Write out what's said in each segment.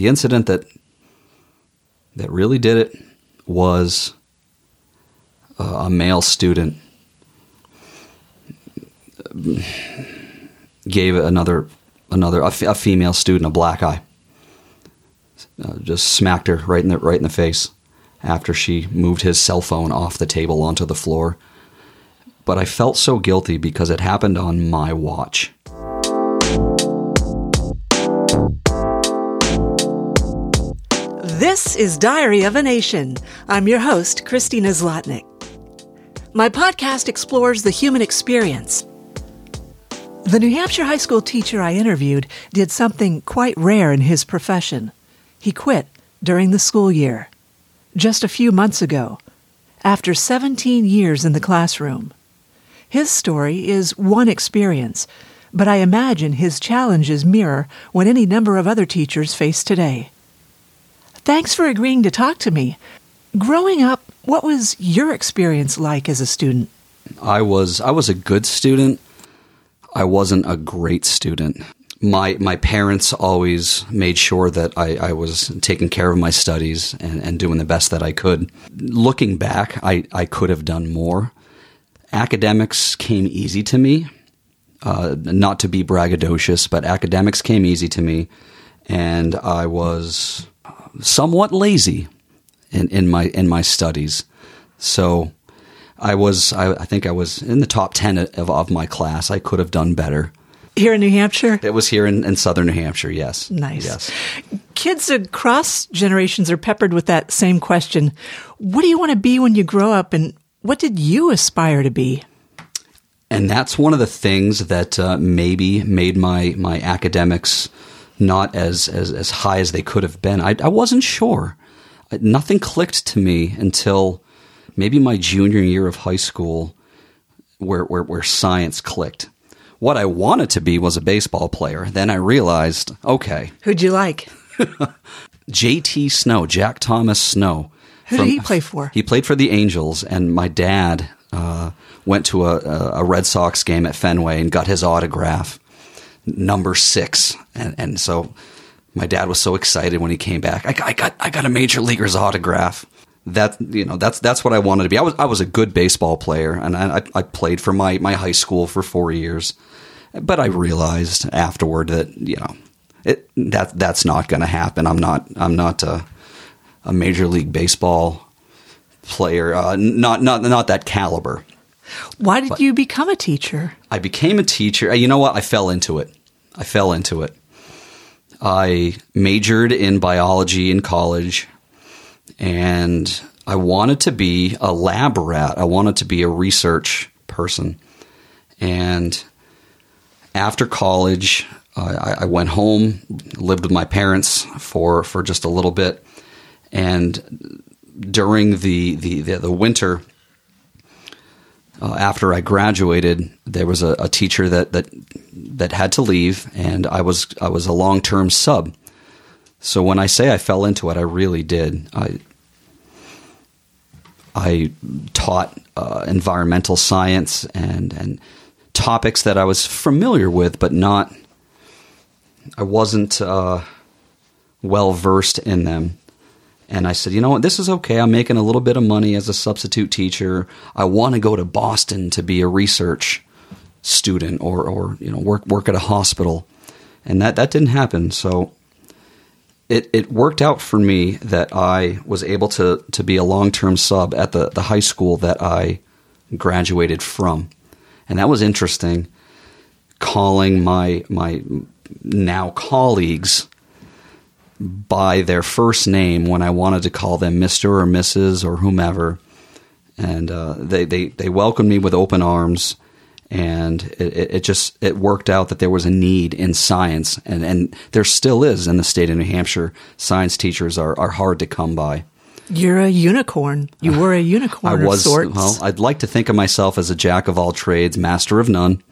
the incident that that really did it was a, a male student gave another another a, f- a female student a black eye. Uh, just smacked her right in the right in the face after she moved his cell phone off the table onto the floor. But I felt so guilty because it happened on my watch. This is Diary of a Nation. I'm your host, Christina Zlotnick. My podcast explores the human experience. The New Hampshire high school teacher I interviewed did something quite rare in his profession. He quit during the school year, just a few months ago, after 17 years in the classroom. His story is one experience, but I imagine his challenges mirror what any number of other teachers face today. Thanks for agreeing to talk to me. Growing up, what was your experience like as a student? I was I was a good student. I wasn't a great student. My my parents always made sure that I, I was taking care of my studies and, and doing the best that I could. Looking back, I, I could have done more. Academics came easy to me. Uh, not to be braggadocious, but academics came easy to me, and I was somewhat lazy in, in my in my studies. So I was I, I think I was in the top ten of, of my class. I could have done better. Here in New Hampshire? It was here in, in southern New Hampshire, yes. Nice. Yes. Kids across generations are peppered with that same question. What do you want to be when you grow up and what did you aspire to be? And that's one of the things that uh, maybe made my my academics not as, as, as high as they could have been. I, I wasn't sure. Nothing clicked to me until maybe my junior year of high school where, where, where science clicked. What I wanted to be was a baseball player. Then I realized, okay. Who'd you like? JT Snow, Jack Thomas Snow. Who from, did he play for? He played for the Angels, and my dad uh, went to a, a Red Sox game at Fenway and got his autograph number six. And, and so my dad was so excited when he came back. I, I got, I got a major leaguer's autograph. That, you know, that's, that's what I wanted to be. I was, I was a good baseball player and I, I played for my, my high school for four years. But I realized afterward that, you know, it, that, that's not going to happen. I'm not, I'm not a, a major league baseball player. Uh, not, not, not that caliber. Why did but you become a teacher? I became a teacher. You know what? I fell into it. I fell into it. I majored in biology in college and I wanted to be a lab rat. I wanted to be a research person. And after college, I, I, went home, lived with my parents for, for just a little bit. And during the, the, the, the winter, uh, after I graduated, there was a, a, teacher that, that that had to leave, and I was I was a long term sub. So when I say I fell into it, I really did. I I taught uh, environmental science and and topics that I was familiar with, but not. I wasn't uh, well versed in them. And I said, you know what, this is okay. I'm making a little bit of money as a substitute teacher. I want to go to Boston to be a research student or, or you know work work at a hospital. And that, that didn't happen. So it, it worked out for me that I was able to, to be a long term sub at the, the high school that I graduated from. And that was interesting calling my my now colleagues by their first name when I wanted to call them Mr. or Mrs. or whomever. And uh, they, they, they welcomed me with open arms. And it, it just it worked out that there was a need in science, and, and there still is in the state of New Hampshire. Science teachers are, are hard to come by. You're a unicorn. You were a unicorn I was, of sorts. Well, I'd like to think of myself as a jack of all trades, master of none.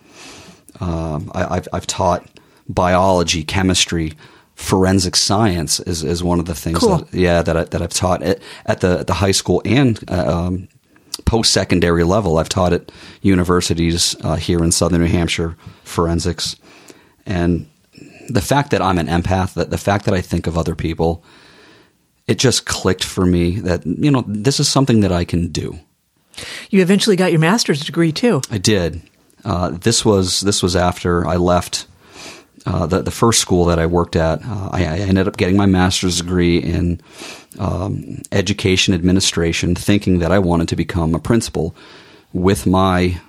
Um, I, have I've taught biology, chemistry, forensic science is, is one of the things cool. that yeah that I, that I've taught at, at the the high school and uh, um, post secondary level. I've taught at universities uh, here in southern New Hampshire forensics, and the fact that I'm an empath, that the fact that I think of other people, it just clicked for me that you know this is something that I can do. You eventually got your master's degree too. I did. Uh, this was this was after I left uh, the the first school that I worked at. Uh, I, I, ended up getting my master's degree in um, education administration, thinking that I wanted to become a principal. With my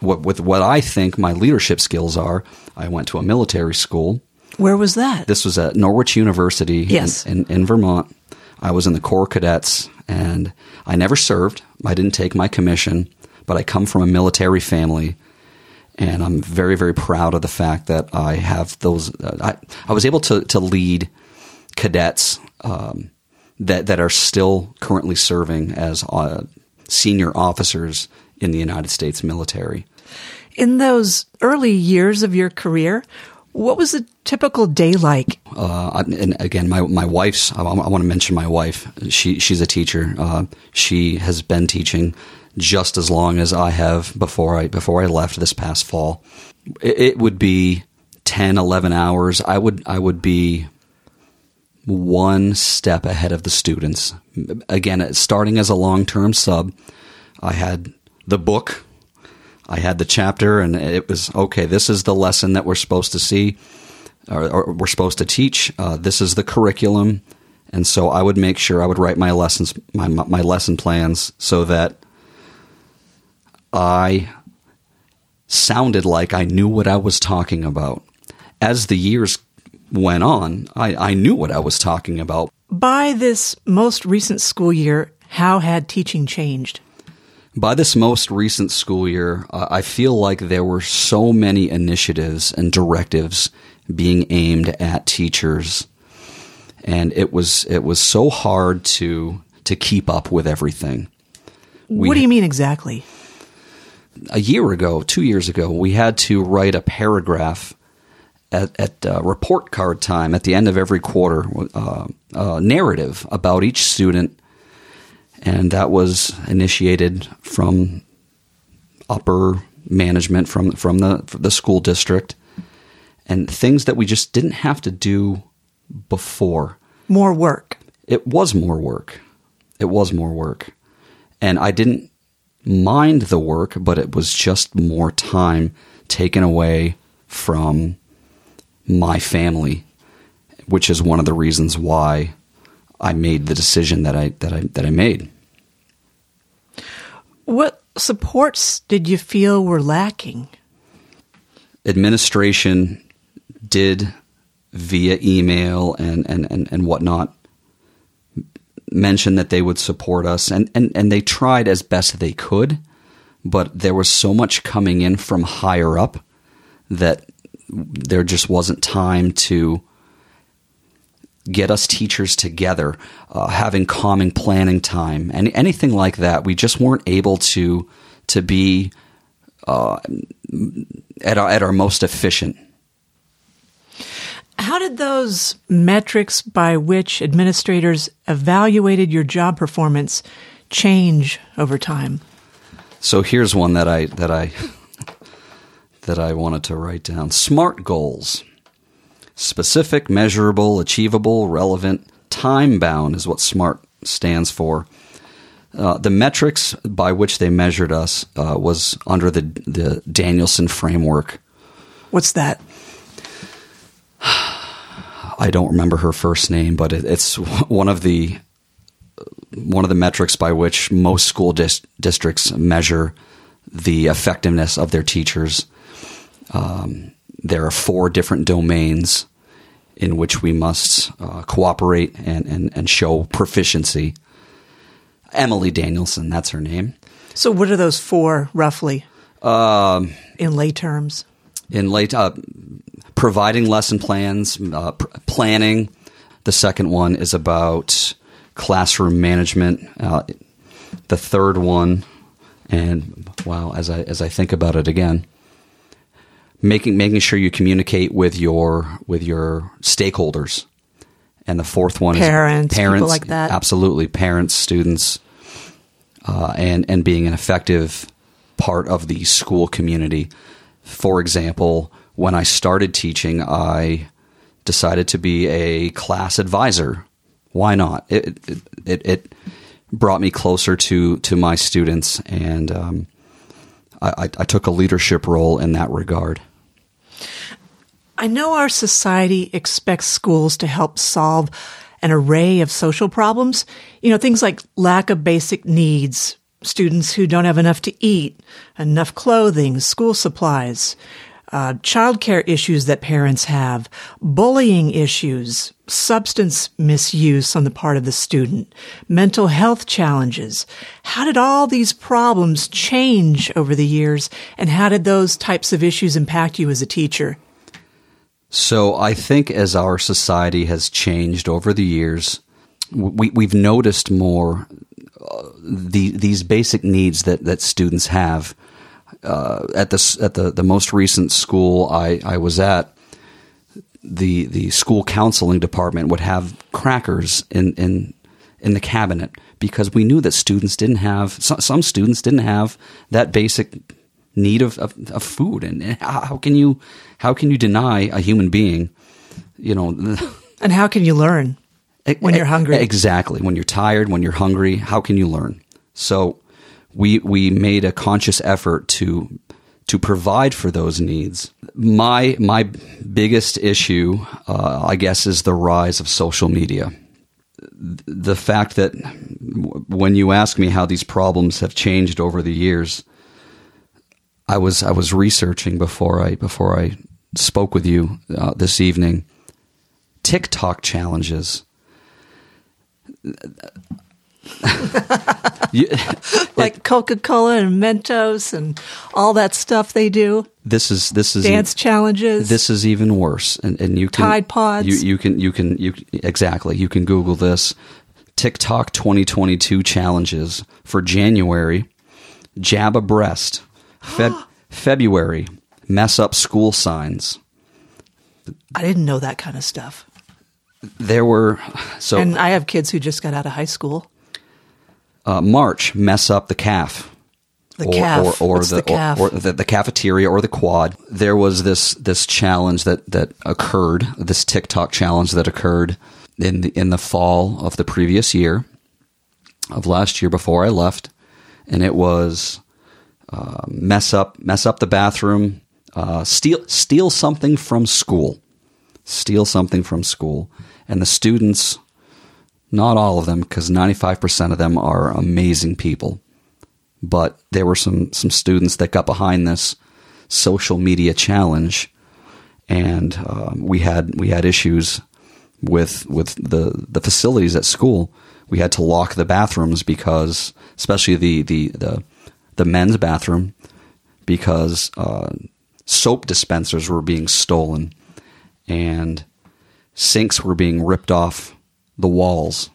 what, with what I think my leadership skills are, I went to a military school. Where was that? This was at Norwich University yes. in, in, in Vermont. I was in the Corps Cadets, and I never served. I didn't take my commission, but I come from a military family and I'm very very proud of the fact that I have those. Uh, I I was able to to lead cadets um, that that are still currently serving as uh, senior officers in the United States military. In those early years of your career, what was a typical day like? Uh, and again, my my wife's. I, I, want to mention my wife. She she's a teacher. Uh, she has been teaching just as long as I have before I before I left this past fall. It, it would be 10, 11 hours. I would I would be one step ahead of the students. Again, starting as a long term sub, I had the book, I had the chapter, and it was okay. This is the lesson that we're supposed to see, or, or we're supposed to teach. Uh, this is the curriculum, and so I would make sure I would write my lessons, my my lesson plans, so that I sounded like I knew what I was talking about. As the years went on, I, I knew what I was talking about. By this most recent school year, how had teaching changed? By this most recent school year, uh, I feel like there were so many initiatives and directives being aimed at teachers, and it was it was so hard to to keep up with everything. We, what do you mean exactly? A year ago, two years ago, we had to write a paragraph at, at uh, report card time at the end of every quarter, uh, uh, narrative about each student, and that was initiated from upper management from from the from the school district, and things that we just didn't have to do before. More work. It was more work. It was more work, and I didn't mind the work, but it was just more time taken away from my family, which is one of the reasons why I made the decision that I that I that I made. What supports did you feel were lacking? Administration did via email and, and, and, and whatnot mentioned that they would support us, and, and, and they tried as best they could, but there was so much coming in from higher up that there just wasn't time to get us teachers together, uh, having common planning time, and anything like that. We just weren't able to to be uh, at our, at our most efficient. How did those metrics by which administrators evaluated your job performance change over time? So here's one that I that I that I wanted to write down. SMART goals. Specific, measurable, achievable, relevant, time bound is what SMART stands for. Uh, the metrics by which they measured us uh, was under the the Danielson framework. What's that? I don't remember her first name, but it, it's one of the one of the metrics by which most school dis- districts measure the effectiveness of their teachers. Um, there are four different domains in which we must uh, cooperate and, and, and show proficiency. Emily Danielson, that's her name. So, what are those four roughly? Um, in lay terms? In late, uh, providing lesson plans, uh, pr- planning. The second one is about classroom management. Uh, the third one, and wow, as I as I think about it again, making making sure you communicate with your with your stakeholders. And the fourth one parents, is parents, like that. Absolutely, parents, students, uh, and and being an effective part of the school community. For example, when I started teaching, I decided to be a class advisor. Why not? It it it, it brought me closer to to my students, and um, I, I took a leadership role in that regard. I know our society expects schools to help solve an array of social problems. You know, things like lack of basic needs, students who don't have enough to eat, enough clothing, school supplies, uh, childcare issues that parents have, bullying issues, substance misuse on the part of the student, mental health challenges. How did all these problems change over the years, and how did those types of issues impact you as a teacher? So I think as our society has changed over the years, we, we've noticed more uh, the, these basic needs that, that students have. Uh, at the at the, the most recent school I, I was at, the the school counseling department would have crackers in in in the cabinet because we knew that students didn't have some, some students didn't have that basic need of, of, of food. And how can you how can you deny a human being you know and how can you learn when you're hungry? exactly. When you're tired when you're hungry how can you learn? So we we made a conscious effort to to provide for those needs. My my biggest issue, uh, I guess, is the rise of social media. The fact that when you ask me how these problems have changed over the years, I was I was researching before I before I spoke with you uh, this evening. TikTok challenges you, like Coca Cola and Mentos and all that stuff they do. This is this is dance e- challenges. This is even worse, and and you can Tide Pods. You, you can you can you exactly you can Google this TikTok 2022 challenges for January. Jab a breast. Feb- February. Mess up school signs. I didn't know that kind of stuff. There were so, and I have kids who just got out of high school uh, March mess up the calf. The or, calf, or, or the, the, calf? Or, or the, the, cafeteria or the quad. There was this this challenge that that occurred, this TikTok challenge that occurred in the in the fall of the previous year, of last year before I left, and it was uh, mess up mess up the bathroom, uh, steal steal something from school, steal something from school, and the students not all of them, because 95% of them are amazing people. But there were some, some students that got behind this social media challenge, and um, we had we had issues with with the the facilities at school. We had to lock the bathrooms because, especially the the the, the men's bathroom, because uh, soap dispensers were being stolen, and sinks were being ripped off the walls.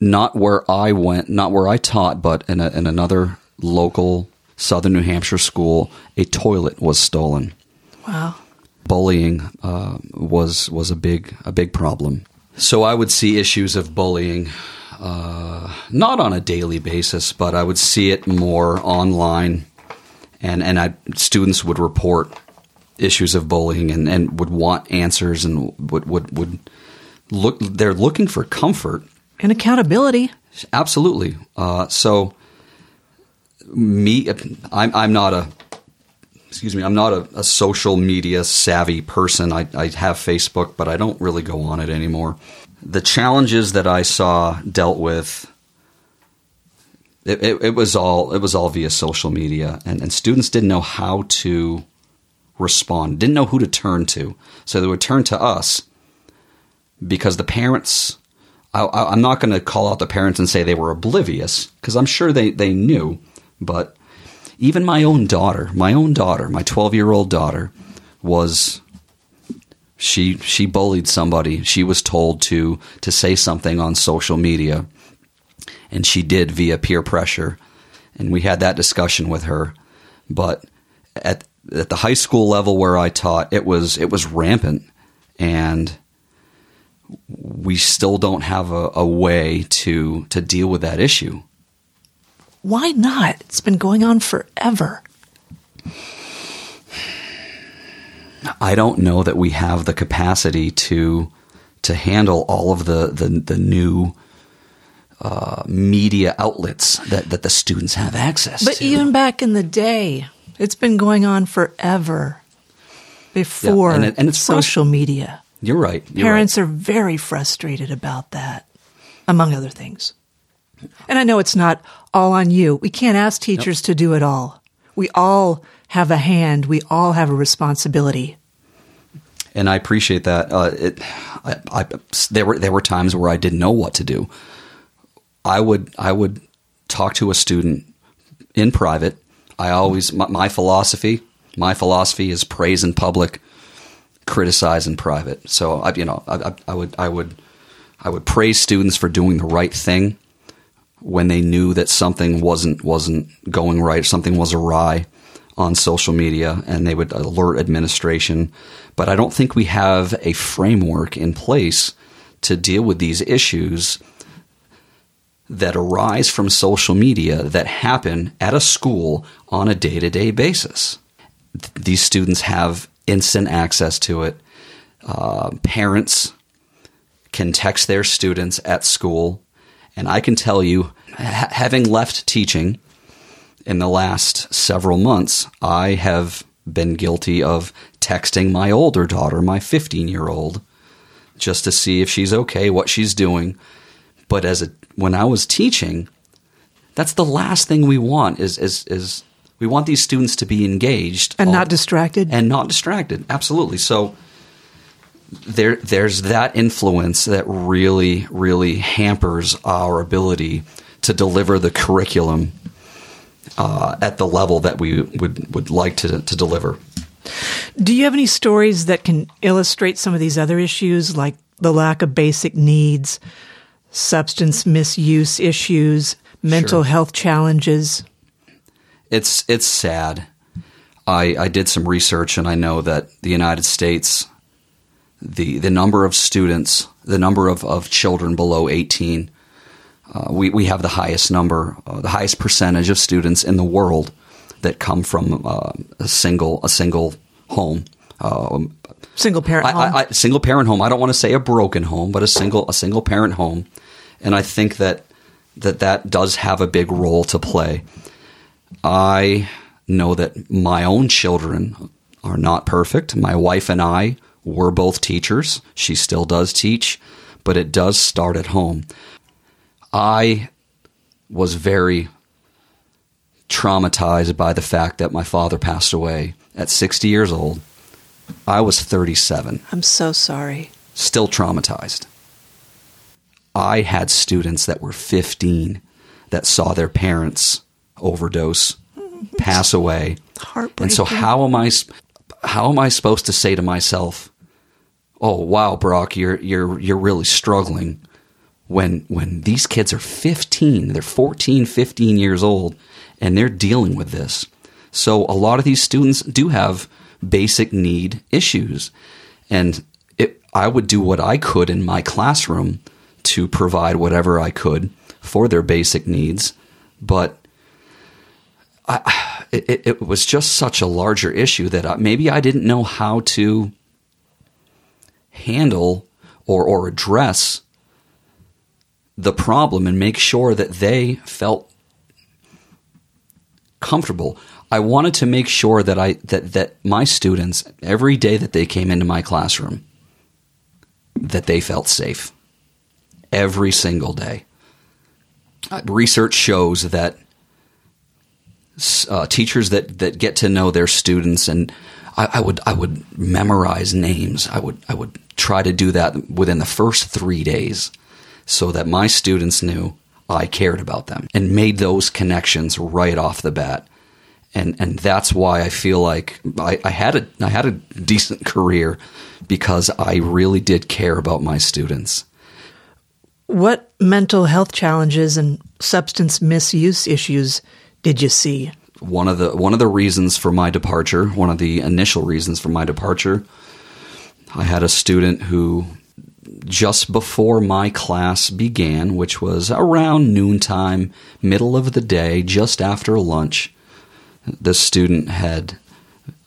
Not where I went, not where I taught, but in, a, in another local southern New Hampshire school, a toilet was stolen. Wow. Bullying uh, was was a big a big problem. So I would see issues of bullying, uh, not on a daily basis, but I would see it more online, and and I, students would report issues of bullying and, and would want answers and would would would look they're looking for comfort and accountability. Absolutely. Uh, so me, I'm I'm not a excuse me, I'm not a, a social media savvy person. I, I have Facebook, but I don't really go on it anymore. The challenges that I saw dealt with. It, it, it, was all it was all via social media, and, and students didn't know how to respond, didn't know who to turn to, so they would turn to us because the parents. I, am not going to call out the parents and say they were oblivious because I'm sure they, they knew, but even my own daughter, my own daughter, my 12 year old daughter, was she she bullied somebody. She was told to to say something on social media, and she did via peer pressure, and we had that discussion with her. But at at the high school level where I taught, it was it was rampant, and we still don't have a, a way to to deal with that issue. Why not? It's been going on forever. I don't know that we have the capacity to to handle all of the the, the new uh, media outlets that, that the students have access But to. But even back in the day, it's been going on forever before Yeah, and it- and it's social media. You're right. You're Parents are very frustrated about that, among other things. And I know it's not all on you. We can't ask teachers to do it all. We all have a hand. We all have a responsibility. and I appreciate that. Uh, it, I, I, there were there were times where I didn't know what to do. I would I would talk to a student in private. I always my, my philosophy my philosophy is praise in public, criticize in private. So I you know I, I, would I would I would praise students for doing the right thing when they knew that something wasn't wasn't going right, something was awry on social media, and they would alert administration. But I don't think we have a framework in place to deal with these issues that arise from social media that happen at a school on a day to day basis. Th- These students have instant access to it. Uh, parents can text their students at school. And I can tell you, ha- having left teaching in the last several months, I have been guilty of texting my older daughter, my 15 year old, just to see if she's okay, what she's doing. But as a, when I was teaching, that's the last thing we want is, is, is we want these students to be engaged And all- not distracted. and not distracted. Absolutely. So there, there's that influence that really, really hampers our ability to deliver the curriculum uh, at the level that we would, would like to, to deliver. Do you have any stories that can illustrate some of these other issues, like the lack of basic needs, substance misuse issues, mental Sure. health challenges? It's it's sad. I, I did some research and I know that the United States, the the number of students, the number of, of children below 18, uh, we, we have the highest number, uh, the highest percentage of students in the world that come from uh, a single a single home. Um, Single parent I, home. I, I, single parent home. I don't want to say a broken home, but a single a single parent home, and I think that that that does have a big role to play. I know that my own children are not perfect. My wife and I were both teachers. She still does teach, but it does start at home. I was very traumatized by the fact that my father passed away at 60 years old. I was 37 I'm so sorry. still traumatized. I had students that were 15 that saw their parents overdose, pass away. Heartbreaking. And so how am I how am I supposed to say to myself, "Oh, wow, Brock, you're you're you're really struggling." When when these kids are 15, they're 14, 15 years old and they're dealing with this. So a lot of these students do have basic need issues. And it, I would do what I could in my classroom to provide whatever I could for their basic needs, but I, it, it was just such a larger issue that I, maybe I didn't know how to handle or, or address the problem and make sure that they felt comfortable. I wanted to make sure that I that that my students every day that they came into my classroom that they felt safe every single day. Uh, Research shows that uh, teachers that, that get to know their students and I, I would I would memorize names. I would I would try to do that within the first three days, so that my students knew I cared about them and made those connections right off the bat. And and that's why I feel like I, I had a I had a decent career because I really did care about my students. What mental health challenges and substance misuse issues did you see? one of the one of the reasons for my departure, one of the initial reasons for my departure, I had a student who just before my class began, which was around noontime, middle of the day, just after lunch, this student had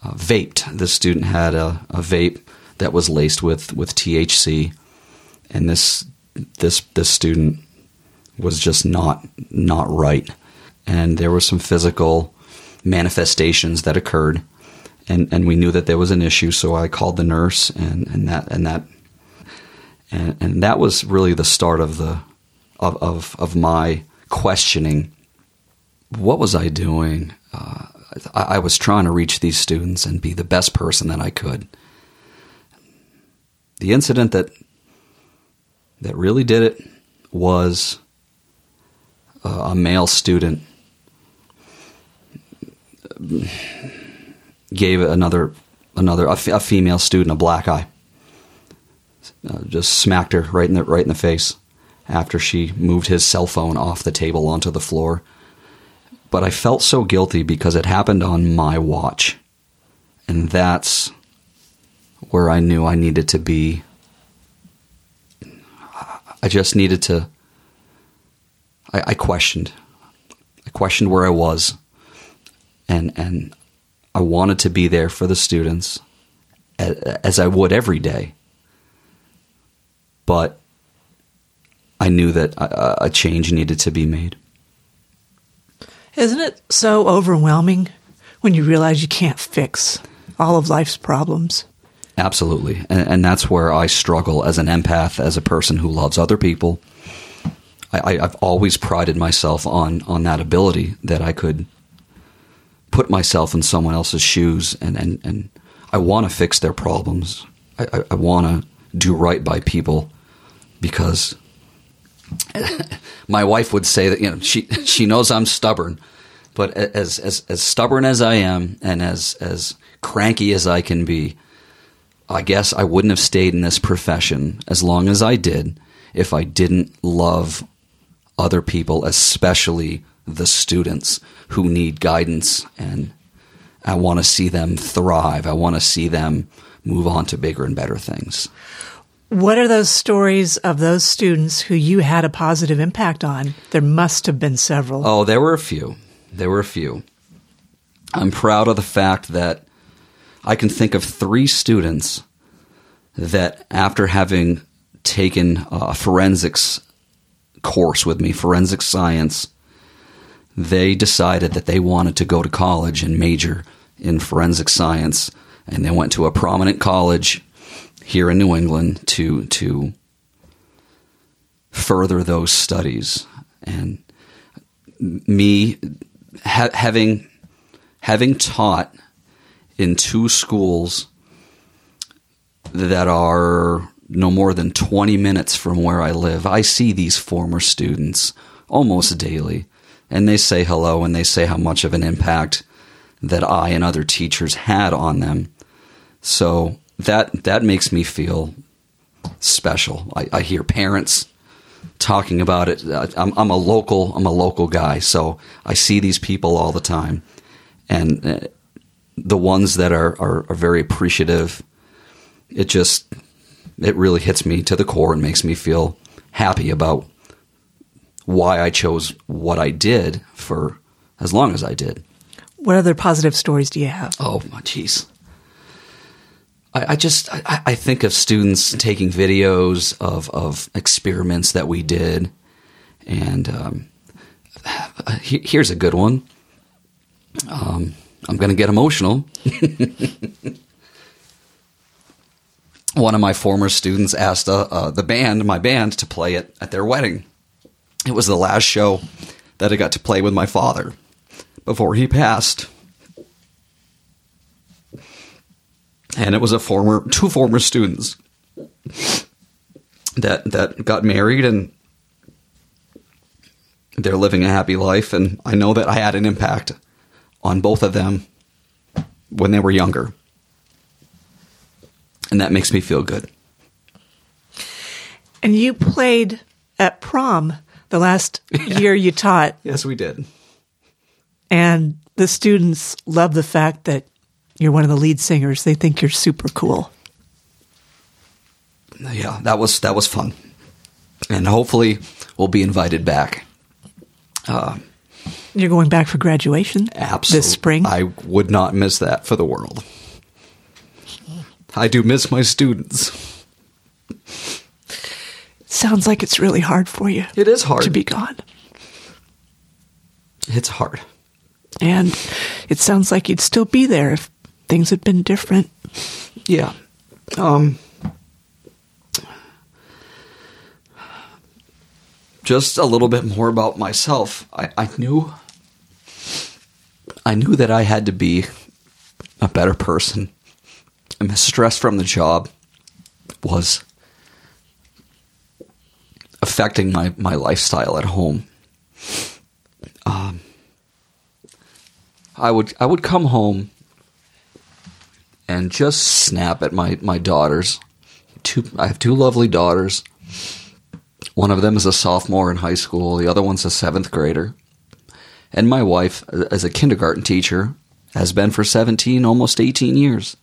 uh, vaped. This student had a, a vape that was laced with, with THC, and this this this student was just not not right, and there were some physical manifestations that occurred, and and we knew that there was an issue. So I called the nurse, and and that and that and and that was really the start of the of of, of my questioning. What was I doing? Uh, I, I was trying to reach these students and be the best person that I could. The incident that that really did it was uh, a male student gave another another a, f- a female student a black eye. Uh, just smacked her right in the right in the face after she moved his cell phone off the table onto the floor. But I felt so guilty because it happened on my watch. And that's where I knew I needed to be. I just needed to. I, I questioned. I questioned where I was. And, and I wanted to be there for the students as I would every day. But I knew that a, change needed to be made. Isn't it so overwhelming when you realize you can't fix all of life's problems? Absolutely. And, and that's where I struggle as an empath, as a person who loves other people. I, have always prided myself on, on that ability that I could put myself in someone else's shoes and, and, and I want to fix their problems. I, I, I want to do right by people because my wife would say that you know she she knows I'm stubborn, but as as as stubborn as I am and as as cranky as I can be, I guess I wouldn't have stayed in this profession as long as I did if I didn't love other people, especially the students who need guidance and I want to see them thrive. I want to see them move on to bigger and better things. What are those stories of those students who you had a positive impact on? There must have been several. Oh, there were a few. There were a few. I'm proud of the fact that I can think of three students that, after having taken a forensics course with me, forensic science, they decided that they wanted to go to college and major in forensic science. And they went to a prominent college here in New England to to further those studies and me ha- having having taught in two schools that are no more than 20 minutes from where I live. I see these former students almost daily and they say hello and they say how much of an impact that I and other teachers had on them. So that that makes me feel special. I, I hear parents talking about it. I'm, I'm, a local I'm a local guy, so I see these people all the time, and uh, the ones that are, are, are very appreciative. It just it really hits me to the core and makes me feel happy about why I chose what I did for as long as I did. What other positive stories do you have? Oh, my jeez. I, I just I, I, think of students taking videos of of experiments that we did, and um, here's a good one. Um, I'm going to get emotional. one of my former students asked uh, uh, the band, my band, to play it at their wedding. It was the last show that I got to play with my father before he passed. and it was a former two former students that that got married and they're living a happy life and I know that I had an impact on both of them when they were younger. And that makes me feel good. And you played at prom the last year you taught. Yes, we did. And the students love the fact that you're one of the lead singers. They think you're super cool. Yeah, that was that was fun, and hopefully we'll be invited back. Uh, you're going back for graduation. Absolutely, this spring. I would not miss that for the world. I do miss my students. Sounds like it's really hard for you It is hard. to be gone. It's hard. And it sounds like you'd still be there if things had been different. Yeah. Um just a little bit more about myself. I, I knew I knew that I had to be a better person. And the stress from the job was affecting my, my lifestyle at home. Um, I would I would come home and just snap at my my daughters. Two I have two lovely daughters. One of them is a sophomore in high school, the other one's a 7th grader. And my wife as a kindergarten teacher has been for 17 almost 18 years.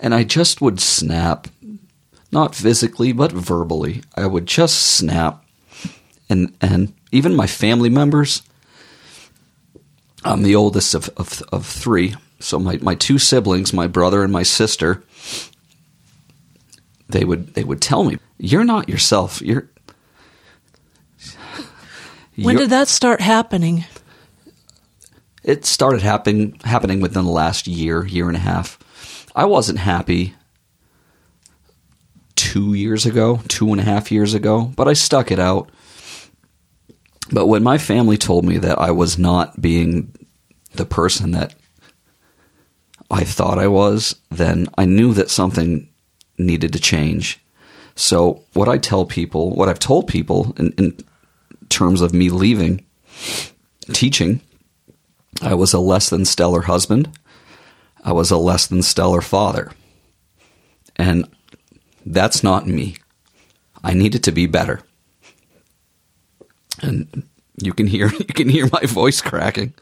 And I just would snap not physically but verbally. I would just snap and and even my family members I'm the oldest of, of, of three. So my, my two siblings, my brother and my sister, they would they would tell me, "You're not yourself. You're." When you're-" did that start happening? it started happening happening within the last year, year and a half. I wasn't happy two years ago, two and a half years ago, but I stuck it out. But when my family told me that I was not being the person that I thought I was, then I knew that something needed to change. So, what I tell people, what I've told people in, in terms of me leaving teaching, I was a less than stellar husband. I was a less than stellar father. And that's not me. I needed to be better. And you can hear you can hear my voice cracking.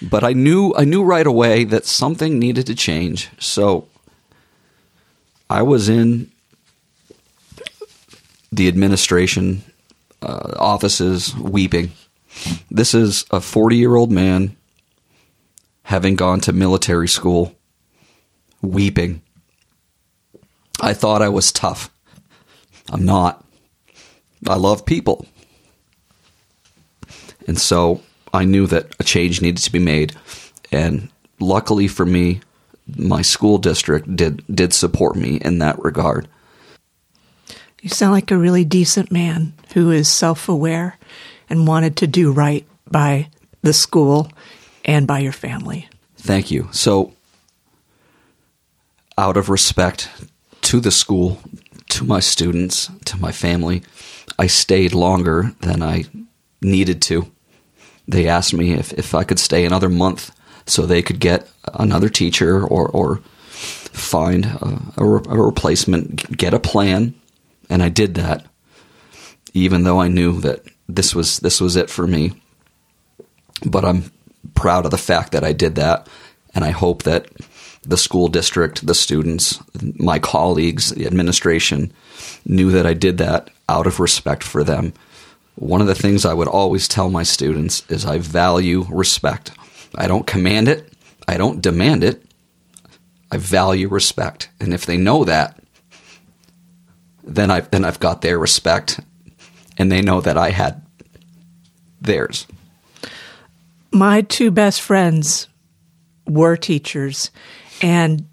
But I knew I knew right away that something needed to change. So I was in the administration uh, offices weeping. This is a 40 year old man having gone to military school, weeping. I thought I was tough. I'm not. I love people. And so I knew that a change needed to be made. And luckily for me, my school district did did support me in that regard. You sound like a really decent man who is self aware and wanted to do right by the school and by your family. Thank you. So out of respect to the school, to my students, to my family, I stayed longer than I needed to. They asked me if, if I could stay another month so they could get another teacher or, or find a, a, re- a replacement, get a plan, and I did that, even though I knew that this was this was it for me. But I'm proud of the fact that I did that, and I hope that the school district, the students, my colleagues, the administration knew that I did that out of respect for them. One of the things I would always tell my students is I value respect. I don't command it, I don't demand it. I value respect. And if they know that, then I've then I've got their respect and they know that I had theirs. My two best friends were teachers, and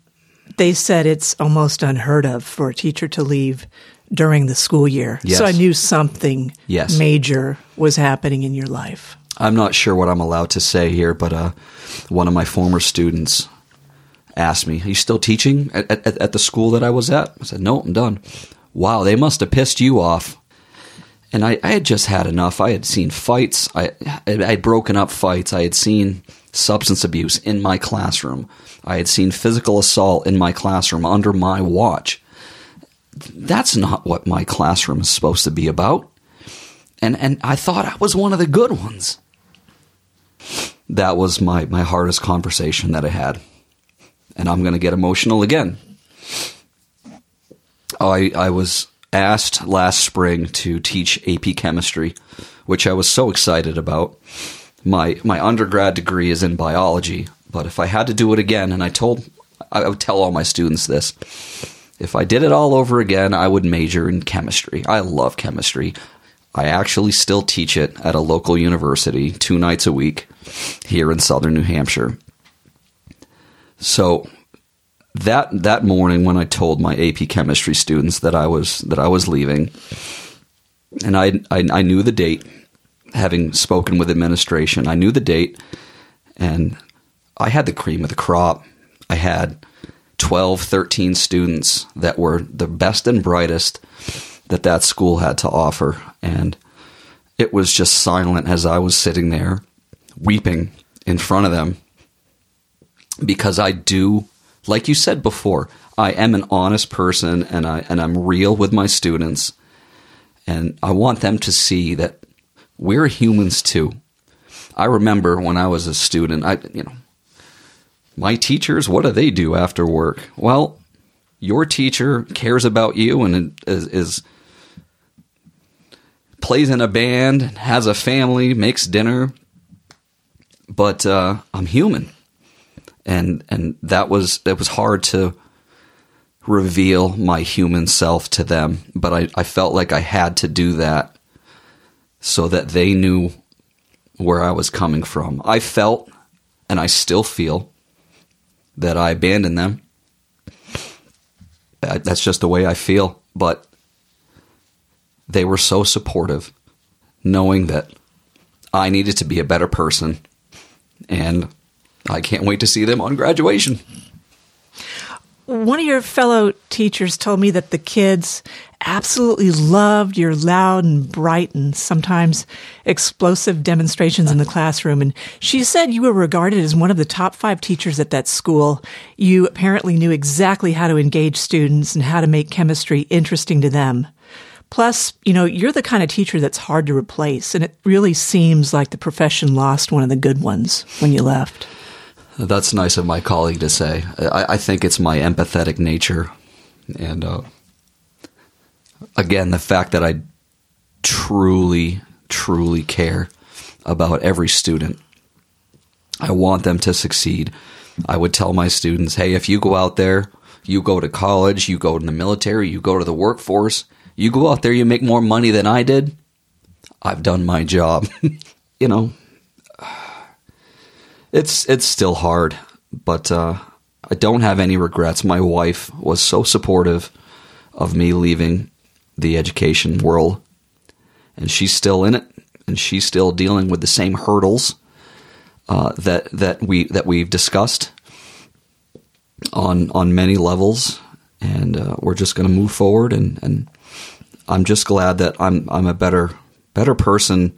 they said it's almost unheard of for a teacher to leave during the school year. Yes. So I knew something Yes. major was happening in your life. I'm not sure what I'm allowed to say here, but uh, one of my former students asked me, "Are you still teaching at, at, at the school that I was at?" I said, "No, I'm done." Wow, they must have pissed you off. And I, I had just had enough. I had seen fights. I I had broken up fights. I had seen substance abuse in my classroom. I had seen physical assault in my classroom under my watch. That's not what my classroom is supposed to be about. And and I thought I was one of the good ones that was my, my hardest conversation that I had. And I'm going to get emotional again. I, I was asked last spring to teach AP chemistry, which I was so excited about. My, my undergrad degree is in biology, but if I had to do it again, and I told I, would tell all my students this. If I did it all over again, I would major in chemistry. I love chemistry. I actually still teach it at a local university two nights a week here in southern New Hampshire. So that that morning when I told my AP chemistry students that I was that I was leaving, and I I, I knew the date, having spoken with administration, I knew the date, and I had the cream of the crop. I had 12, 13 students that were the best and brightest that that school had to offer. And it was just silent as I was sitting there weeping in front of them because I do, like you said before, I am an honest person and I and I'm real with my students and I want them to see that we're humans too. I remember when I was a student, I you know, my teachers, what do they do after work? Well, your teacher cares about you and is, is plays in a band, has a family, makes dinner, but uh, I'm human, and and that was it was hard to reveal my human self to them, but I, I felt like I had to do that so that they knew where I was coming from. I felt, and I still feel, that I abandoned them. That's just the way I feel, but they were so supportive, knowing that I needed to be a better person. And I can't wait to see them on graduation. One of your fellow teachers told me that the kids absolutely loved your loud and bright and sometimes explosive demonstrations in the classroom. And she said you were regarded as one of the top five teachers at that school. You apparently knew exactly how to engage students and how to make chemistry interesting to them. Plus, you know, you're the kind of teacher that's hard to replace. And it really seems like the profession lost one of the good ones when you left. That's nice of my colleague to say. I, I think it's my empathetic nature. And uh, again, the fact that I truly, truly care about every student. I want them to succeed. I would tell my students hey, if you go out there, you go to college, you go to the military, you go to the workforce, you go out there, you make more money than I did, I've done my job. you know, it's it's still hard, but uh, I don't have any regrets. My wife was so supportive of me leaving the education world, and she's still in it, and she's still dealing with the same hurdles uh, that that we that we've discussed on on many levels, and uh, we're just going to move forward. And, and I'm just glad that I'm I'm a better better person.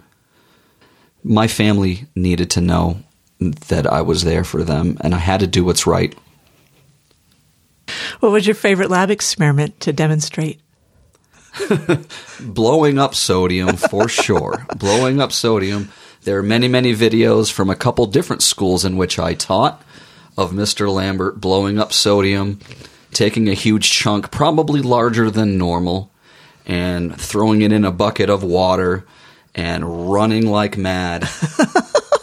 My family needed to know that I was there for them, and I had to do what's right. What was your favorite lab experiment to demonstrate? Blowing up sodium for sure. Blowing up sodium. There are many, many videos from a couple different schools in which I taught of Mr. Lambert blowing up sodium, taking a huge chunk, probably larger than normal, and throwing it in a bucket of water and running like mad.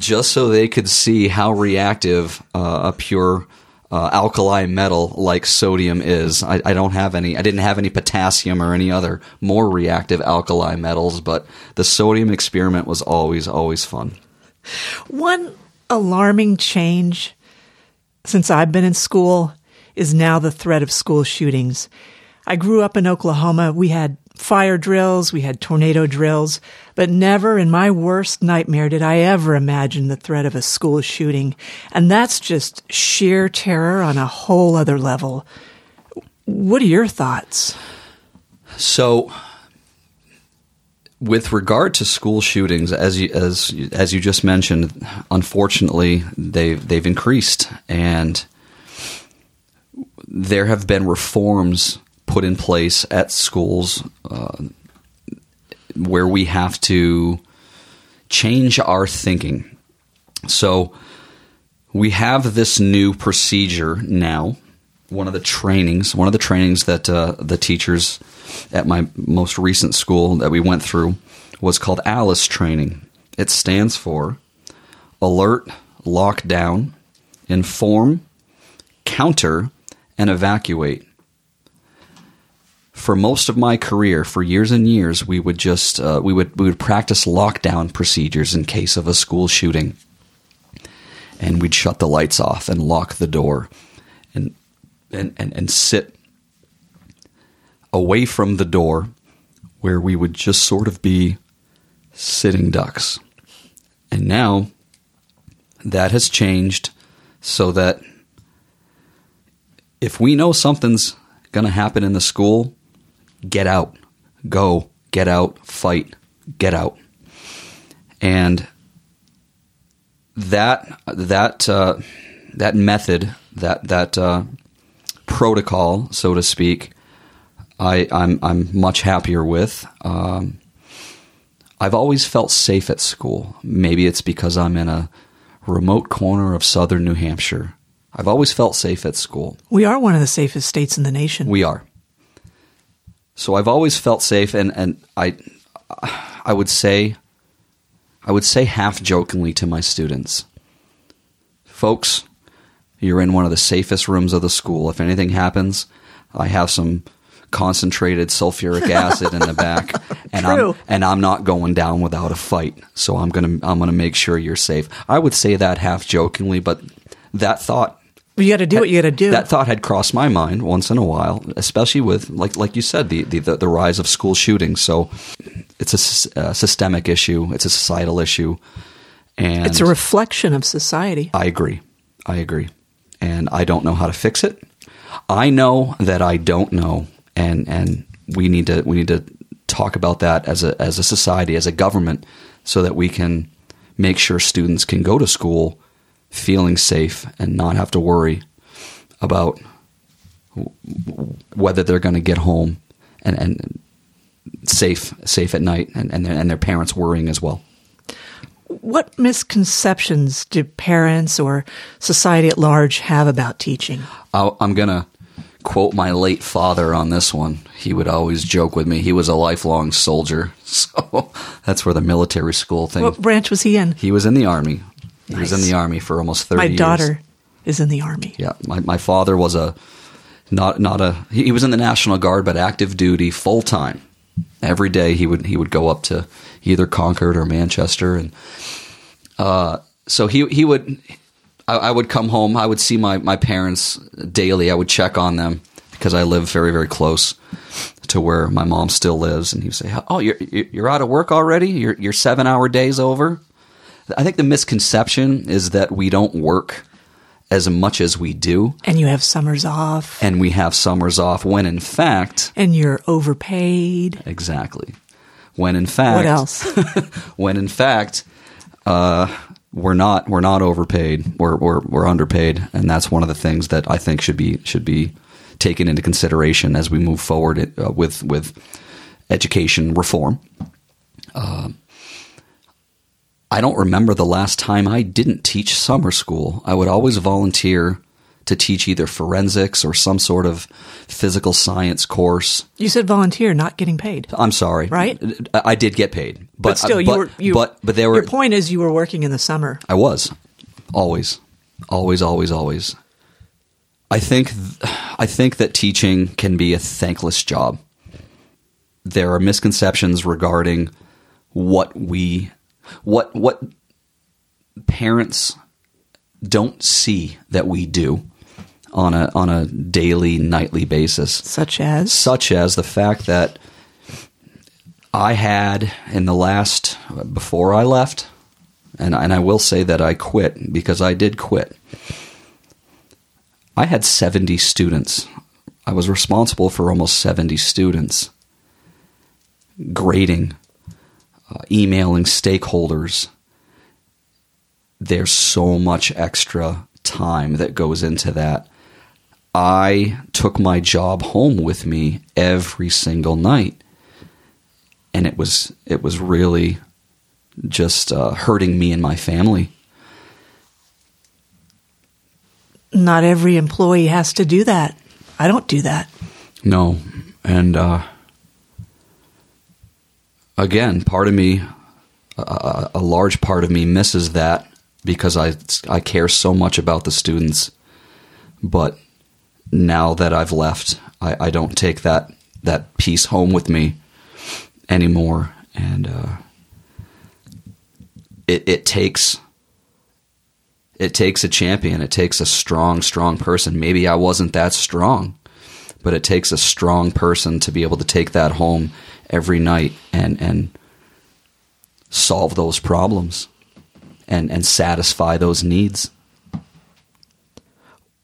just so they could see how reactive uh, a pure uh, alkali metal like sodium is. I, I, don't have any. I didn't have any potassium or any other more reactive alkali metals, but the sodium experiment was always always fun. One alarming change since I've been in school is now the threat of school shootings. I grew up in Oklahoma. We had fire drills, we had tornado drills, but never in my worst nightmare did I ever imagine the threat of a school shooting. And that's just sheer terror on a whole other level. What are your thoughts? So, with regard to school shootings, as you, as as you just mentioned, unfortunately they've they've increased, and there have been reforms put in place at schools uh, where we have to change our thinking. So we have this new procedure now. One of the trainings, one of the trainings that uh, the teachers at my most recent school that we went through was called ALICE training. It stands for Alert, Lockdown, inform, counter, and evacuate. For most of my career, for years and years, we would just uh, we would we would practice lockdown procedures in case of a school shooting, and we'd shut the lights off and lock the door, and and and, and sit away from the door, where we would just sort of be sitting ducks, and now that has changed so that if we know something's going to happen in the school, get out, go, get out, fight, get out. And that that uh, that method, that that uh, protocol, so to speak, I, I'm I'm much happier with. Um, I've always felt safe at school. Maybe it's because I'm in a remote corner of southern New Hampshire. I've always felt safe at school. We are one of the safest states in the nation. We are. So I've always felt safe, and, and I, I would say, I would say half jokingly to my students, folks, you're in one of the safest rooms of the school. If anything happens, I have some concentrated sulfuric acid in the back, and True. I'm and I'm not going down without a fight. So I'm gonna I'm gonna make sure you're safe. I would say that half jokingly, but that thought you got to do what you got to do. that thought had crossed my mind once in a while, especially with like like you said the the, the rise of school shootings. So it's a systemic issue. It's a societal issue, and it's a reflection of society. I agree. I agree, and I don't know how to fix it. I know that I don't know, and and we need to we need to talk about that as a as a society, as a government, so that we can make sure students can go to school feeling safe and not have to worry about whether they're going to get home and, and safe safe at night, and and their, and their parents worrying as well. What misconceptions do parents or society at large have about teaching? I'll, I'm going to quote my late father on this one. He would always joke with me. He was a lifelong soldier. So that's where the military school thing. What branch was he in? he was in the army. He was in the army for almost 30 years. My years. daughter is in the army. Yeah, my, my father was a not not a he, was in the National Guard but active duty full time. Every day he would he would go up to either Concord or Manchester and uh, so he he would I, I would come home. I would see my my parents daily. I would check on them because I live very very close to where my mom still lives. And he would say, "Oh, you're you're out of work already? Your your seven hour days over?" I think the misconception is that we don't work as much as we do And you have summers off. and we have summers off when in fact And you're overpaid. exactly when in fact What else? when in fact uh, we're not we're not overpaid we're, we're we're underpaid and that's one of the things that I think should be should be taken into consideration as we move forward uh, with with education reform Um I don't remember the last time I didn't teach summer school. I would always volunteer to teach either forensics or some sort of physical science course. you said volunteer, not getting paid. I'm sorry, Right? I did get paid, but, But still, uh, you but, were. You, but but there were Your point is, you were working in the summer. I was always, always, always, always. I think th- I think that teaching can be a thankless job. There are misconceptions regarding what we what what parents don't see that we do on a on a daily nightly basis Such as such as the fact that I had in the last before I left, and and I will say that I quit because I did quit. I had seventy students. I was responsible for almost seventy students. Grading, uh, emailing stakeholders. There's so much extra time that goes into that. I took my job home with me every single night, and it was it was really just uh, hurting me and my family. not every employee has to do that. I don't do that. No, and uh, again, part of me, a, a large part of me, misses that because I I care so much about the students. But now that I've left, I, I don't take that that piece home with me anymore, and uh, it it takes it takes a champion. It takes a strong, strong person. Maybe I wasn't that strong, but it takes a strong person to be able to take that home every night and and solve those problems and and satisfy those needs.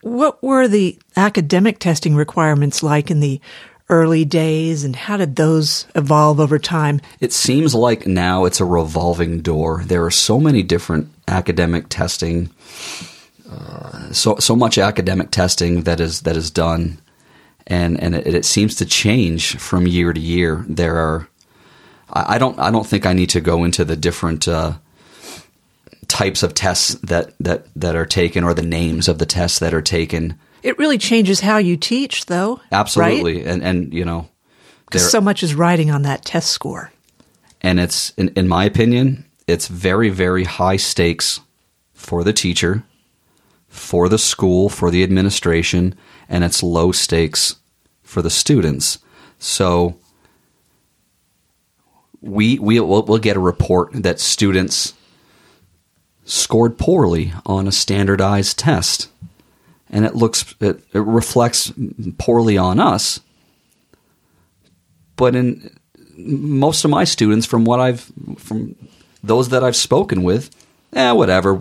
What were the academic testing requirements like in the early days and how did those evolve over time? It seems like now it's a revolving door. There are so many different academic testing uh, so so much academic testing that is that is done and and it, it seems to change from year to year. There are I, don't I don't think I need to go into the different uh, types of tests that, that that are taken or the names of the tests that are taken. It really changes how you teach, though. Absolutely, right? and and you know, because so much is riding on that test score. And it's in, in my opinion, it's very very high stakes for the teacher, for the school, for the administration, and it's low stakes for the students. So we we will we'll get a report that students scored poorly on a standardized test. And it looks it, it reflects poorly on us. But in most of my students from what I've from those that I've spoken with eh whatever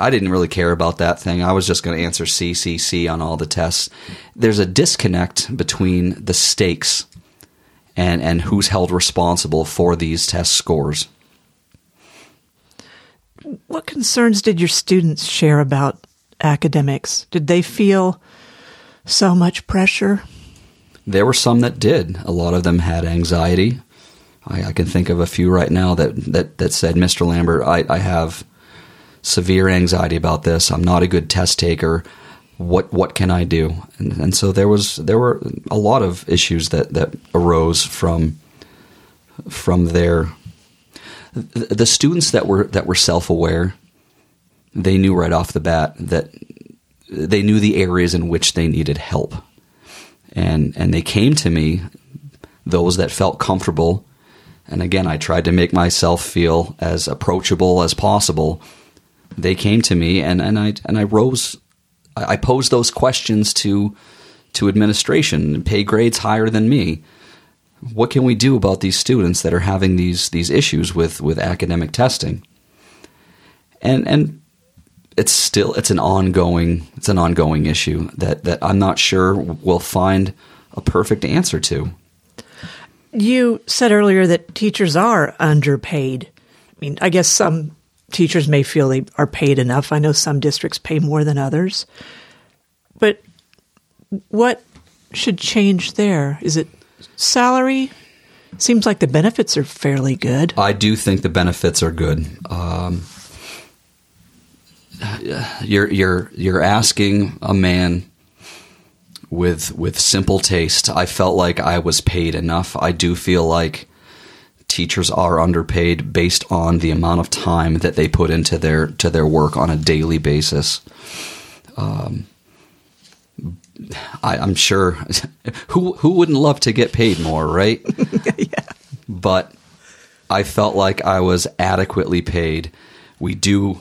I didn't really care about that thing. I was just going to answer C, C, C on all the tests. There's a disconnect between the stakes and, and who's held responsible for these test scores. What concerns did your students share about academics? Did they feel so much pressure? There were some that did. A lot of them had anxiety. I, I can think of a few right now that, that, that said, Mr. Lambert, I, I have severe anxiety about this. I'm not a good test taker. What what can I do? And, and so there was there were a lot of issues that, that arose from from their the students that were that were self aware. They knew right off the bat that they knew the areas in which they needed help, and and they came to me. Those that felt comfortable, and again, I tried to make myself feel as approachable as possible they came to me and, and I and I rose I posed those questions to to administration, pay grades higher than me. What can we do about these students that are having these these issues with, with academic testing? And and it's still it's an ongoing it's an ongoing issue that, that I'm not sure we'll find a perfect answer to. You said earlier that teachers are underpaid. I mean, I guess some teachers may feel they are paid enough. I know some districts pay more than others. But what should change there? Is it salary? Seems like the benefits are fairly good. I do think the benefits are good. Um, you're you're you're asking a man with with simple taste. I felt like I was paid enough. I do feel like teachers are underpaid based on the amount of time that they put into their to their work on a daily basis. Um, I, am sure who who wouldn't love to get paid more, right? yeah. But I felt like I was adequately paid. We do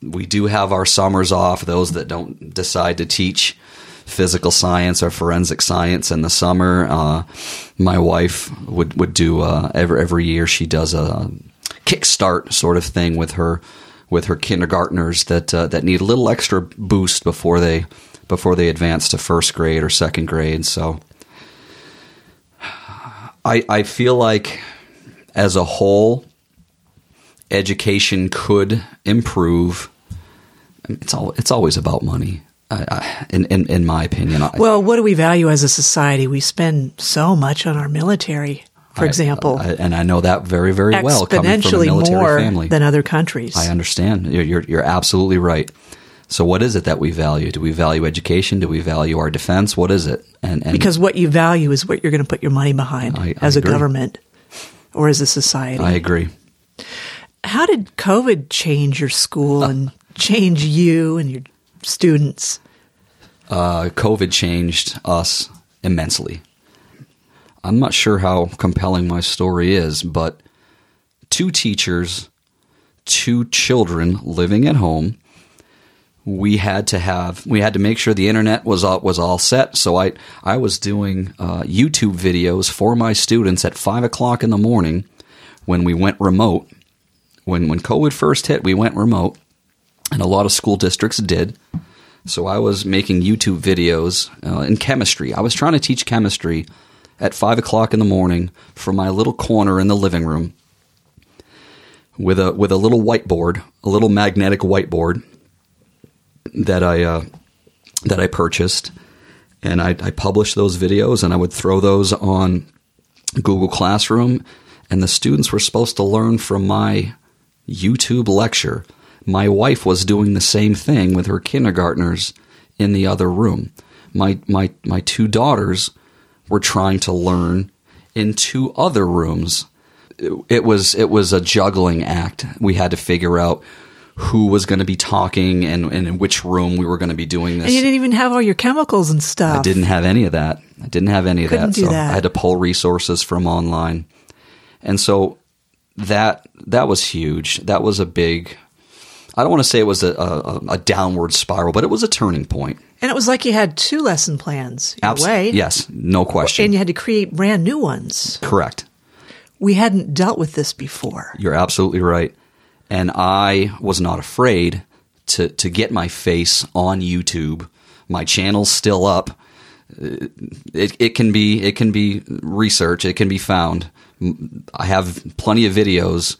we do have our summers off. Those that don't decide to teach physical science or forensic science in the summer. Uh, my wife would would do uh, every every year. She does a kickstart sort of thing with her with her kindergartners that uh, that need a little extra boost before they before they advance to first grade or second grade. So I I feel like as a whole education could improve. It's all it's always about money in, in, in my opinion. Well, what do we value as a society? We spend so much on our military, for I, example, I, and I know that very very well. Coming from a military more family. than other countries. I understand. You're, you're you're absolutely right. So, what is it that we value? Do we value education? Do we value our defense? What is it? And, and because what you value is what you're going to put your money behind I, as I a government or as a society. I agree. How did COVID change your school and change you and your students? Uh, COVID changed us immensely. I'm not sure how compelling my story is, but two teachers, two children living at home. We had to have we had to make sure the internet was all, was all set. So I I was doing uh, YouTube videos for my students at five o'clock in the morning when we went remote. When when COVID first hit, we went remote, and a lot of school districts did. So I was making YouTube videos uh, in chemistry. I was trying to teach chemistry at five o'clock in the morning from my little corner in the living room with a with a little whiteboard, a little magnetic whiteboard that I uh, that I purchased, and I, I published those videos, and I would throw those on Google Classroom, and the students were supposed to learn from my YouTube lecture. My wife was doing the same thing with her kindergartners in the other room. My my my two daughters were trying to learn in two other rooms. It, it was it was a juggling act. We had to figure out who was going to be talking and, and in which room we were going to be doing this. And you didn't even have all your chemicals and stuff. I didn't have any of that. I didn't have any of Couldn't that. do so that. I had to pull resources from online. And so that that was huge. That was a big I don't want to say it was a, a, a downward spiral, but it was a turning point. And it was like you had two lesson plans in Abs- a way. Yes, no question. And you had to create brand new ones. Correct. We hadn't dealt with this before. You're absolutely right. And I was not afraid to to get my face on YouTube. My channel's still up. Uh, It, it can be it can be research. It can be found. I have plenty of videos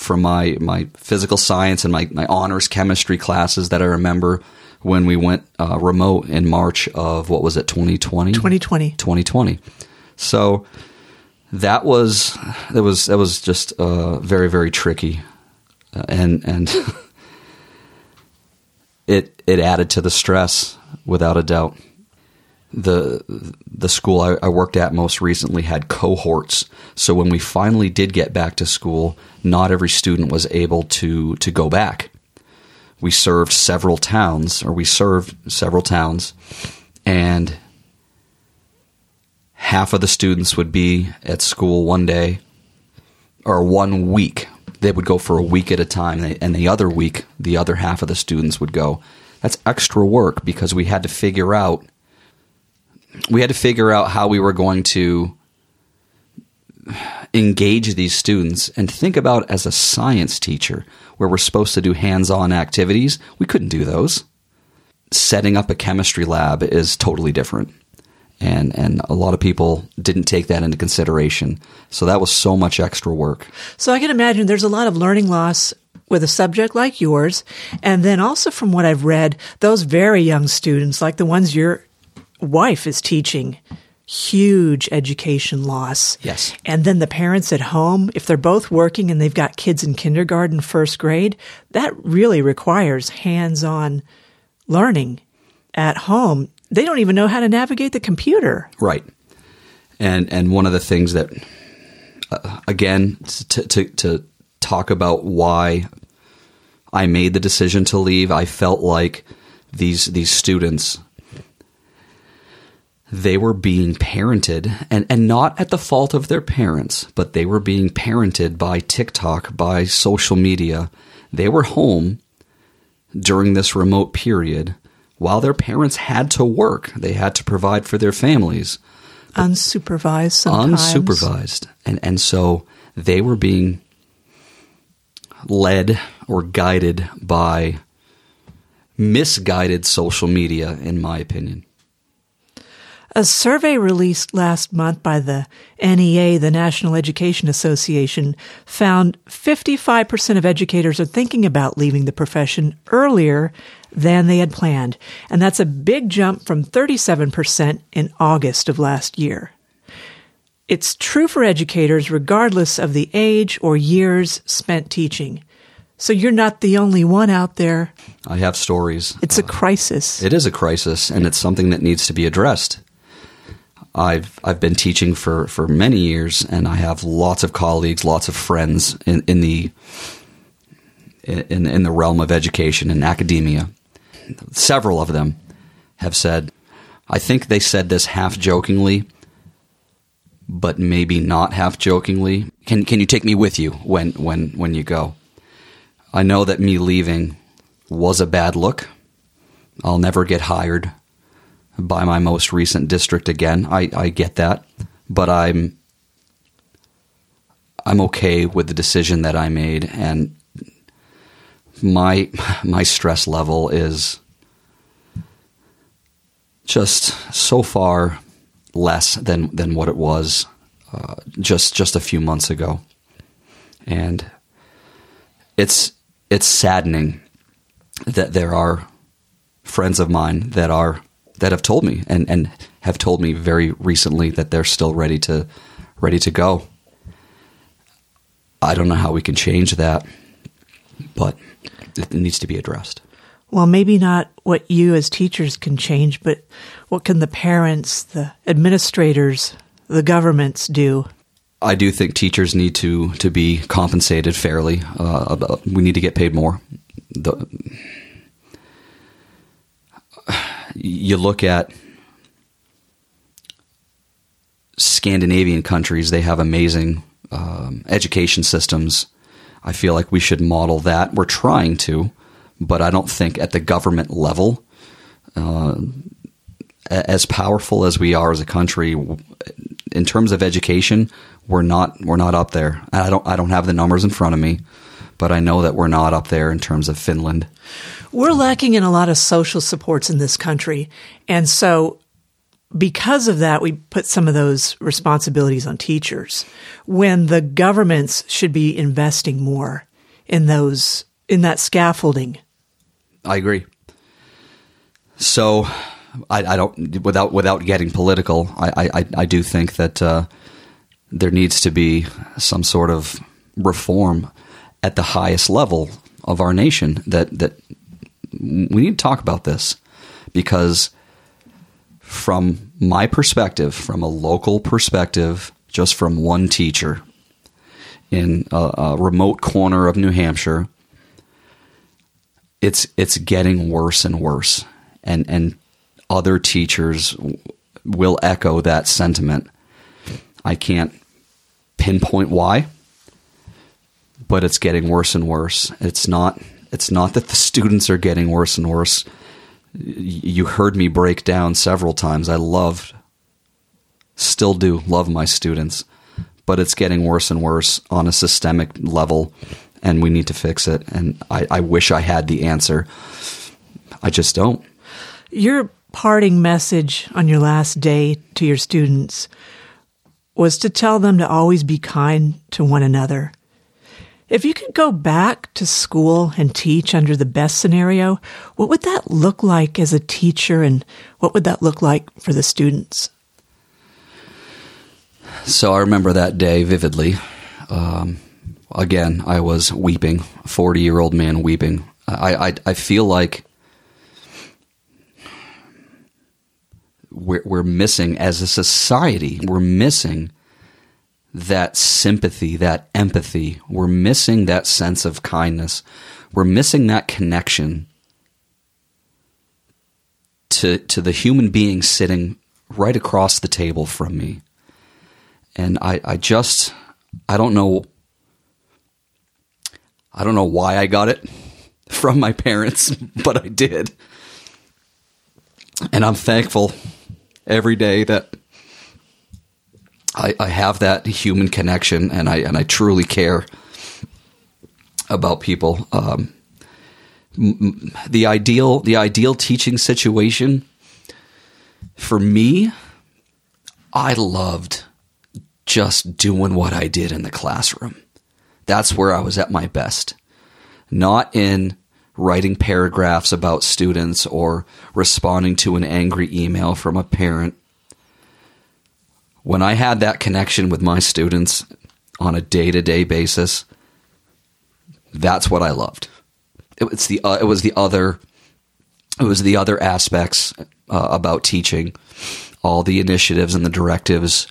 from my my physical science and my, my honors chemistry classes that I remember when we went uh, remote in March of what was it 2020 2020. 2020. So that was that was that was just uh, very very tricky, uh, and and it it added to the stress without a doubt. The the school I, I worked at most recently had cohorts, so when we finally did get back to school, not every student was able to to go back. We served several towns, or we served several towns, and half of the students would be at school one day or one week. They would go for a week at a time, and the other week, the other half of the students would go. That's extra work because we had to figure out we had to figure out how we were going to engage these students and think about as a science teacher where we're supposed to do hands-on activities. We couldn't do those. Setting up a chemistry lab is totally different. And and a lot of people didn't take that into consideration. So that was so much extra work. So I can imagine there's a lot of learning loss with a subject like yours. And then also from what I've read, those very young students, like the ones your wife is teaching, huge education loss. Yes. And then the parents at home, if they're both working and they've got kids in kindergarten, first grade, that really requires hands on learning at home. They don't even know how to navigate the computer. right and and one of the things that uh, again to, to to talk about why I made the decision to leave I felt like these these students they were being parented and, and not at the fault of their parents, but they were being parented by TikTok, by social media. They were home during this remote period while their parents had to work. They had to provide for their families Unsupervised sometimes. unsupervised. And and so they were being led or guided by misguided social media in my opinion. A survey released last month by the NEA, the National Education Association, found 55% of educators are thinking about leaving the profession earlier than they had planned. And that's a big jump from 37% in August of last year. It's true for educators regardless of the age or years spent teaching. So you're not the only one out there. I have stories. It's a uh, crisis. It is a crisis, and it's something that needs to be addressed. I've I've been teaching for, for many years, and I have lots of colleagues, lots of friends in, in the in, in the realm of education and academia. Several of them have said, I think they said this half jokingly, but maybe not half jokingly. Can can you take me with you when when when you go? I know that me leaving was a bad look. I'll never get hired by my most recent district again. I, I get that, but I'm I'm okay with the decision that I made, and my my stress level is just so far less than than what it was uh, just just a few months ago, and it's it's saddening that there are friends of mine that are that have told me and, and have told me very recently that they're still ready to ready to go. I don't know how we can change that, but it needs to be addressed. Well, maybe not what you as teachers can change, but what can the parents, the administrators, the governments do? I do think teachers need to to be compensated fairly. Uh, we need to get paid more. The, you look at Scandinavian countries; they have amazing um, education systems. I feel like we should model that. We're trying to, but I don't think at the government level, uh, as powerful as we are as a country, in terms of education, we're not we're not up there. I don't I don't have the numbers in front of me, but I know that we're not up there in terms of Finland. We're lacking in a lot of social supports in this country, and so because of that, we put some of those responsibilities on teachers when the governments should be investing more in those in that scaffolding. I agree. So, I, I don't without without getting political. I I, I do think that uh, there needs to be some sort of reform at the highest level of our nation. That that we need to talk about this because from my perspective, from a local perspective, just from one teacher in a, a remote corner of New Hampshire, it's it's getting worse and worse, and and other teachers will echo that sentiment. I can't pinpoint why, but it's getting worse and worse. It's not it's not that the students are getting worse and worse you heard me break down several times. I loved, still do love my students, but it's getting worse and worse on a systemic level, and we need to fix it. And I, I wish I had the answer. I just don't. Your parting message on your last day to your students was to tell them to always be kind to one another if you could go back to school and teach under the best scenario, what would that look like as a teacher and what would that look like for the students? So I remember that day vividly. Um, again, I was weeping, 40 year old man weeping. I, I, I feel like we're, we're missing, as a society, we're missing that sympathy, that empathy. We're missing that sense of kindness. We're missing that connection to to the human being sitting right across the table from me. And I, I just I don't know I don't know why I got it from my parents, but I did. And I'm thankful every day that I, I have that human connection, and I and I truly care about people. Um, the ideal the ideal teaching situation for me, I loved just doing what I did in the classroom. That's where I was at my best. Not in writing paragraphs about students or responding to an angry email from a parent when I had that connection with my students on a day to day basis, that's what I loved. It, it's the uh, it was the other it was the other aspects uh, about teaching, all the initiatives and the directives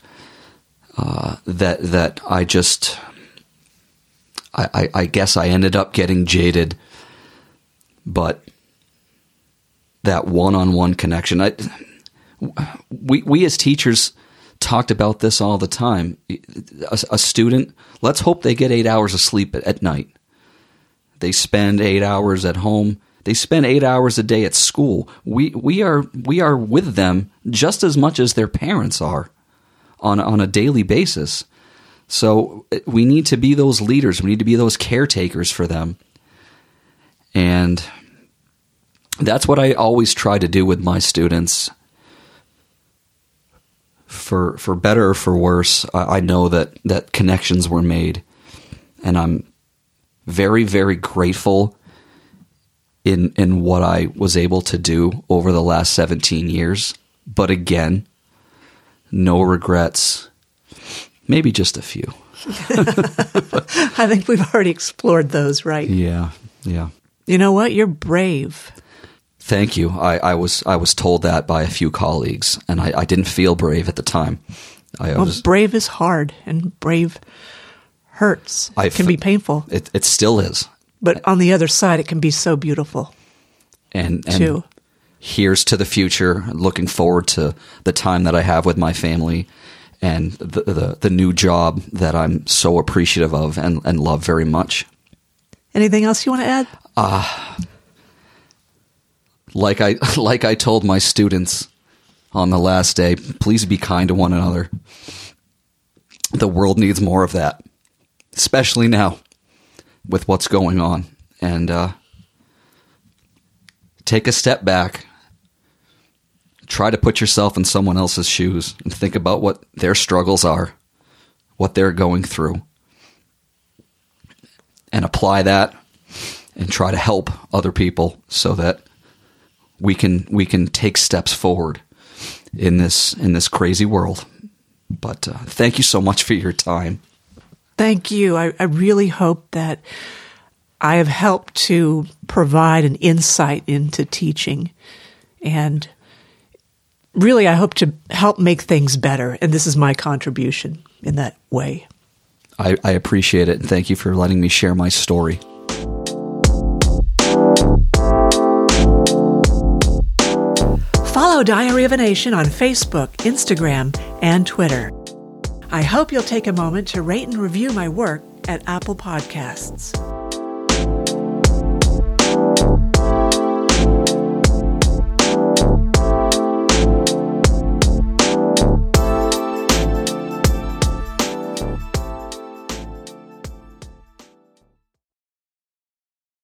uh, that that I just I, I, I guess I ended up getting jaded, but that one-on-one connection. I, we we as teachers talked about this all the time. A, a, student, let's hope they get eight hours of sleep at, at night. They spend eight hours at home. They spend eight hours a day at school. We we are we are with them just as much as their parents are on on a daily basis. So we need to be those leaders. We need to be those caretakers for them. And that's what I always try to do with my students. For for better or for worse, I, I know that that connections were made, and I'm very very grateful in in what I was able to do over the last 17 years. But again, no regrets. Maybe just a few. I think we've already explored those, right? Yeah, yeah. You know what? You're brave. Thank you. I, I was I was told that by a few colleagues, and I, I didn't feel brave at the time. I well, was, brave is hard, and brave hurts. I it can be painful, it, it still is. but on the other side, it can be so beautiful And, and too. here's to the future. Looking forward to the time that I have with my family and the the, the new job that I'm so appreciative of and, and love very much. Anything else you want to add? Ah, Like I like I told my students on the last day, please be kind to one another. The world needs more of that, especially now with what's going on. And uh, take a step back. Try to put yourself in someone else's shoes and think about what their struggles are, what they're going through, and apply that and try to help other people so that we can we can take steps forward in this in this crazy world. But uh, thank you so much for your time. Thank you. I, I really hope that I have helped to provide an insight into teaching. And really, I hope to help make things better. And this is my contribution in that way. I, I appreciate it and thank you for letting me share my story. Follow Diary of a Nation on Facebook, Instagram, and Twitter. I hope you'll take a moment to rate and review my work at Apple Podcasts.